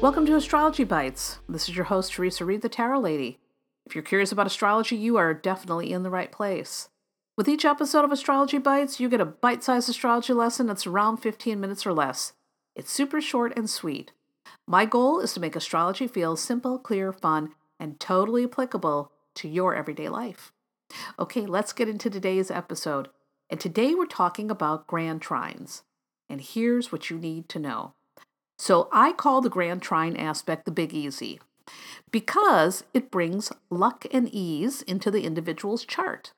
Welcome to Astrology Bites. This is your host, Theresa Reed, the Tarot Lady. If you're curious about astrology, you are definitely in the right place. With each episode of Astrology Bites, you get a bite sized astrology lesson that's around 15 minutes or less. It's super short and sweet. My goal is to make astrology feel simple, clear, fun, and totally applicable to your everyday life. Okay, let's get into today's episode. And today we're talking about grand trines. And here's what you need to know. So I call the grand trine aspect the big easy because it brings luck and ease into the individual's chart.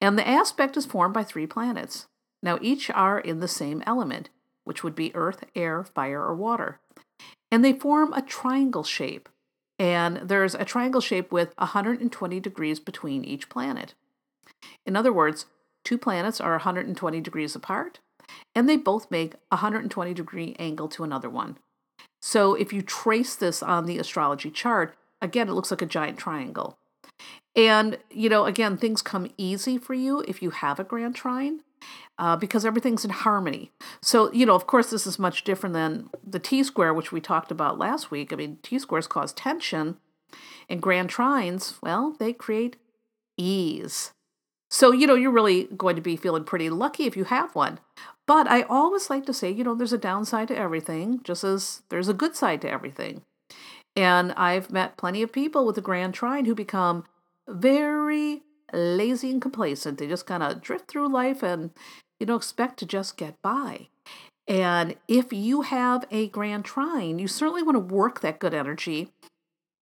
And the aspect is formed by three planets. Now, each are in the same element, which would be earth, air, fire, or water. And they form a triangle shape. And there's a triangle shape with 120 degrees between each planet. In other words, two planets are 120 degrees apart, and they both make a 120 degree angle to another one. So if you trace this on the astrology chart, again, it looks like a giant triangle. And, you know, again, things come easy for you if you have a grand trine uh, because everything's in harmony. So, you know, of course, this is much different than the T square, which we talked about last week. I mean, T squares cause tension, and grand trines, well, they create ease. So, you know, you're really going to be feeling pretty lucky if you have one. But I always like to say, you know, there's a downside to everything, just as there's a good side to everything. And I've met plenty of people with a grand trine who become very lazy and complacent. They just kind of drift through life and, you know, expect to just get by. And if you have a grand trine, you certainly want to work that good energy,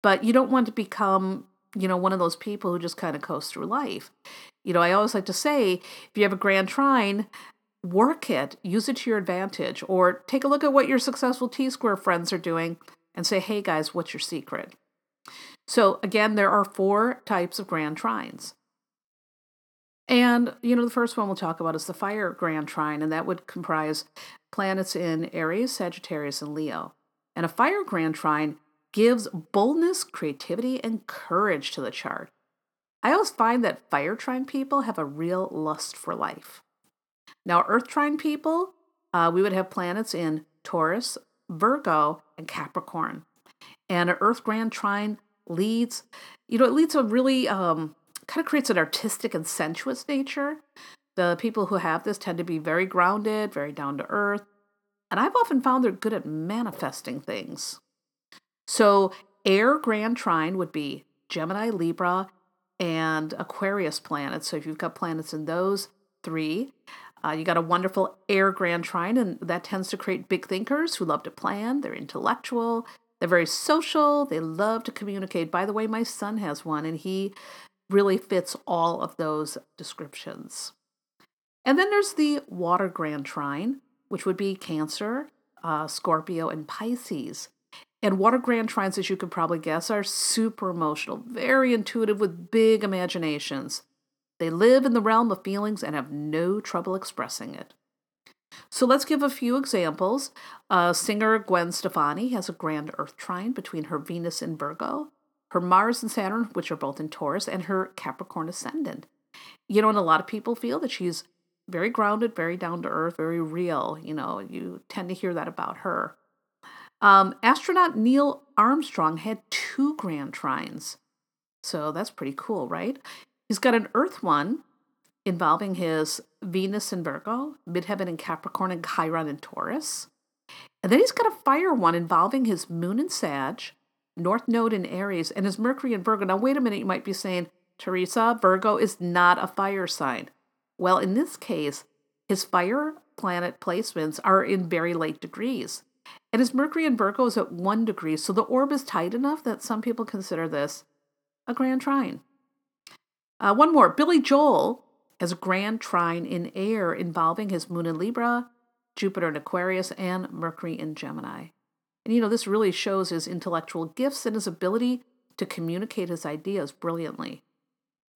but you don't want to become, you know, one of those people who just kind of coast through life. You know, I always like to say if you have a grand trine, work it, use it to your advantage, or take a look at what your successful T square friends are doing and say, hey guys, what's your secret? So, again, there are four types of grand trines. And, you know, the first one we'll talk about is the fire grand trine, and that would comprise planets in Aries, Sagittarius, and Leo. And a fire grand trine gives boldness, creativity, and courage to the chart. I always find that fire trine people have a real lust for life. Now, Earth trine people, uh, we would have planets in Taurus, Virgo, and Capricorn. And an Earth grand trine leads, you know, it leads a really um, kind of creates an artistic and sensuous nature. The people who have this tend to be very grounded, very down to earth. And I've often found they're good at manifesting things. So, air grand trine would be Gemini, Libra, and Aquarius planets. So, if you've got planets in those three, uh, you got a wonderful air grand trine, and that tends to create big thinkers who love to plan. They're intellectual. They're very social. They love to communicate. By the way, my son has one, and he really fits all of those descriptions. And then there's the water grand trine, which would be Cancer, uh, Scorpio, and Pisces. And water grand trines, as you could probably guess, are super emotional, very intuitive with big imaginations. They live in the realm of feelings and have no trouble expressing it. So let's give a few examples. Uh, singer Gwen Stefani has a grand earth trine between her Venus and Virgo, her Mars and Saturn, which are both in Taurus, and her Capricorn ascendant. You know, and a lot of people feel that she's very grounded, very down to earth, very real. You know, you tend to hear that about her. Um, astronaut Neil Armstrong had two grand trines. So that's pretty cool, right? He's got an Earth one involving his Venus in Virgo, Midheaven in Capricorn, and Chiron in Taurus. And then he's got a fire one involving his Moon in Sag, North Node in Aries, and his Mercury in Virgo. Now, wait a minute, you might be saying, Theresa, Virgo is not a fire sign. Well, in this case, his fire planet placements are in very late degrees. And his Mercury in Virgo is at one degree, so the orb is tight enough that some people consider this a grand trine. Uh, one more Billy Joel has a grand trine in air involving his moon in Libra, Jupiter in Aquarius, and Mercury in Gemini. And you know, this really shows his intellectual gifts and his ability to communicate his ideas brilliantly.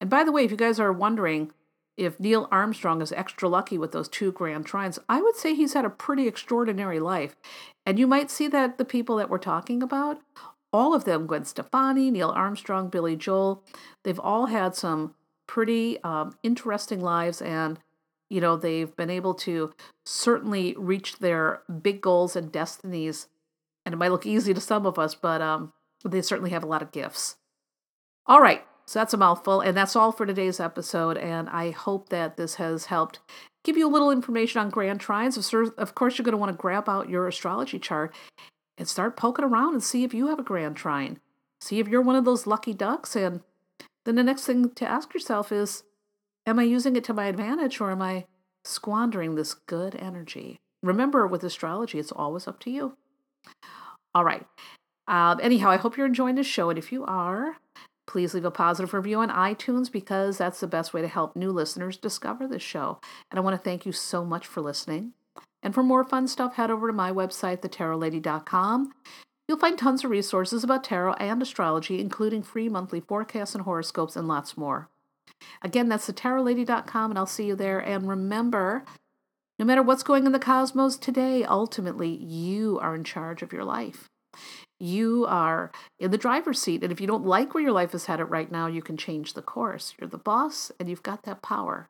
And by the way, if you guys are wondering if Neil Armstrong is extra lucky with those two grand trines, I would say he's had a pretty extraordinary life. And you might see that the people that we're talking about all of them Gwen Stefani, Neil Armstrong, Billy Joel they've all had some pretty um, interesting lives and you know they've been able to certainly reach their big goals and destinies And it might look easy to some of us, but um, they certainly have a lot of gifts. All right, so that's a mouthful, and that's all for today's episode. And I hope that this has helped give you a little information on grand trines. Of course, you're going to want to grab out your astrology chart and start poking around and see if you have a grand trine. See if you're one of those lucky ducks. And then the next thing to ask yourself is Am I using it to my advantage or am I squandering this good energy? Remember, with astrology, it's always up to you. All right. Um, anyhow, I hope you're enjoying this show. And if you are, Please leave a positive review on iTunes because that's the best way to help new listeners discover this show. And I want to thank you so much for listening. And for more fun stuff, head over to my website, thetarotlady.com. You'll find tons of resources about tarot and astrology, including free monthly forecasts and horoscopes and lots more. Again, that's thetarotlady.com, and I'll see you there. And remember, no matter what's going in the cosmos today, ultimately, you are in charge of your life you are in the driver's seat. And if you don't like where your life is headed right now, you can change the course. You're the boss and you've got that power.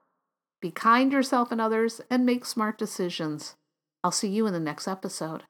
Be kind to yourself and others and make smart decisions. I'll see you in the next episode.